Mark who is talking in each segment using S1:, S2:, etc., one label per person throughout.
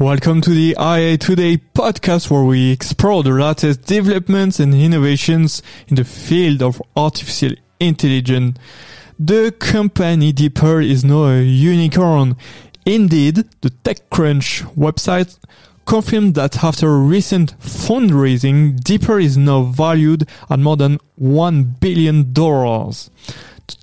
S1: Welcome to the IA Today podcast where we explore the latest developments and innovations in the field of artificial intelligence. The company DeepL is now a unicorn. Indeed, the TechCrunch website confirmed that after recent fundraising, DeepL is now valued at more than $1 billion.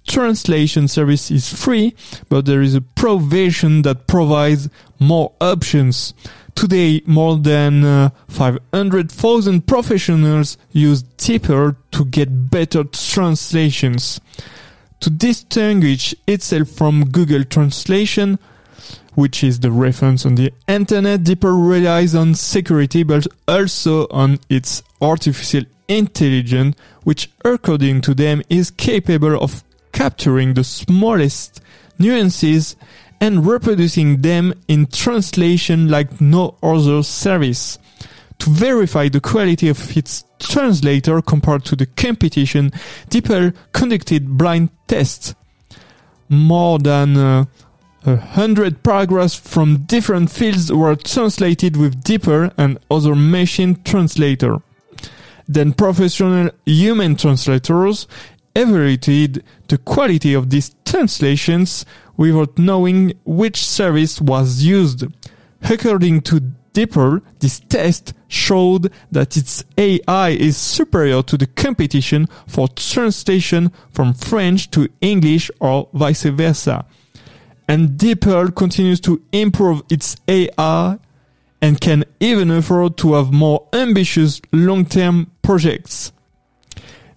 S1: Translation service is free, but there is a provision that provides more options. Today, more than uh, 500,000 professionals use DeepL to get better translations. To distinguish itself from Google Translation, which is the reference on the internet, DeepL relies on security but also on its artificial intelligence, which according to them is capable of capturing the smallest nuances and reproducing them in translation like no other service. To verify the quality of its translator compared to the competition, DeepL conducted blind tests. More than uh, a hundred paragraphs from different fields were translated with DeepL and other machine translator. Then professional human translators evaluated the quality of these translations without knowing which service was used. According to DeepL, this test showed that its AI is superior to the competition for translation from French to English or vice versa. And DeepL continues to improve its AI and can even afford to have more ambitious long-term projects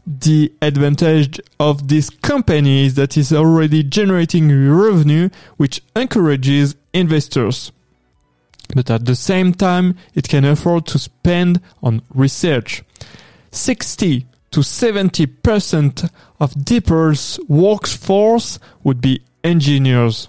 S1: the advantage of this company is that it's already generating revenue, which encourages investors. But at the same time, it can afford to spend on research. 60 to 70% of DeepL's workforce would be engineers.